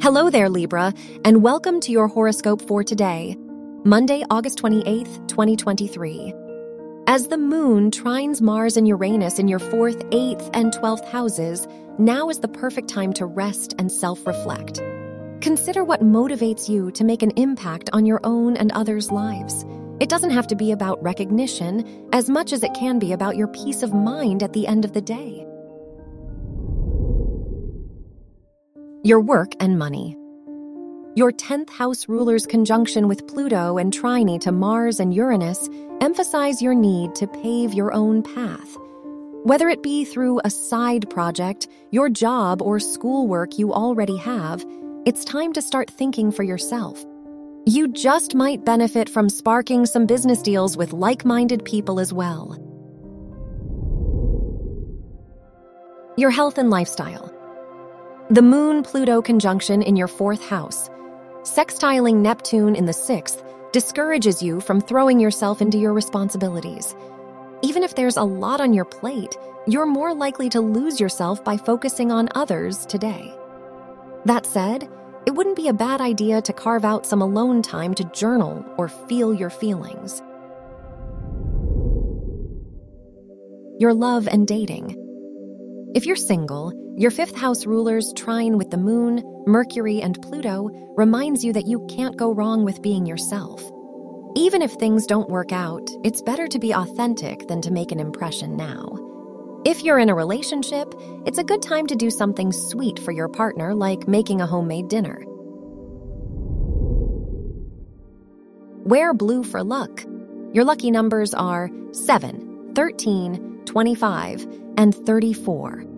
Hello there, Libra, and welcome to your horoscope for today, Monday, August 28th, 2023. As the moon trines Mars and Uranus in your fourth, eighth, and twelfth houses, now is the perfect time to rest and self reflect. Consider what motivates you to make an impact on your own and others' lives. It doesn't have to be about recognition as much as it can be about your peace of mind at the end of the day. Your work and money. Your 10th house ruler's conjunction with Pluto and trine to Mars and Uranus emphasize your need to pave your own path. Whether it be through a side project, your job, or schoolwork you already have, it's time to start thinking for yourself. You just might benefit from sparking some business deals with like minded people as well. Your health and lifestyle. The Moon Pluto conjunction in your fourth house, sextiling Neptune in the sixth, discourages you from throwing yourself into your responsibilities. Even if there's a lot on your plate, you're more likely to lose yourself by focusing on others today. That said, it wouldn't be a bad idea to carve out some alone time to journal or feel your feelings. Your love and dating. If you're single, your fifth house ruler's trine with the moon, Mercury, and Pluto reminds you that you can't go wrong with being yourself. Even if things don't work out, it's better to be authentic than to make an impression now. If you're in a relationship, it's a good time to do something sweet for your partner, like making a homemade dinner. Wear blue for luck. Your lucky numbers are 7, 13, 25, and 34.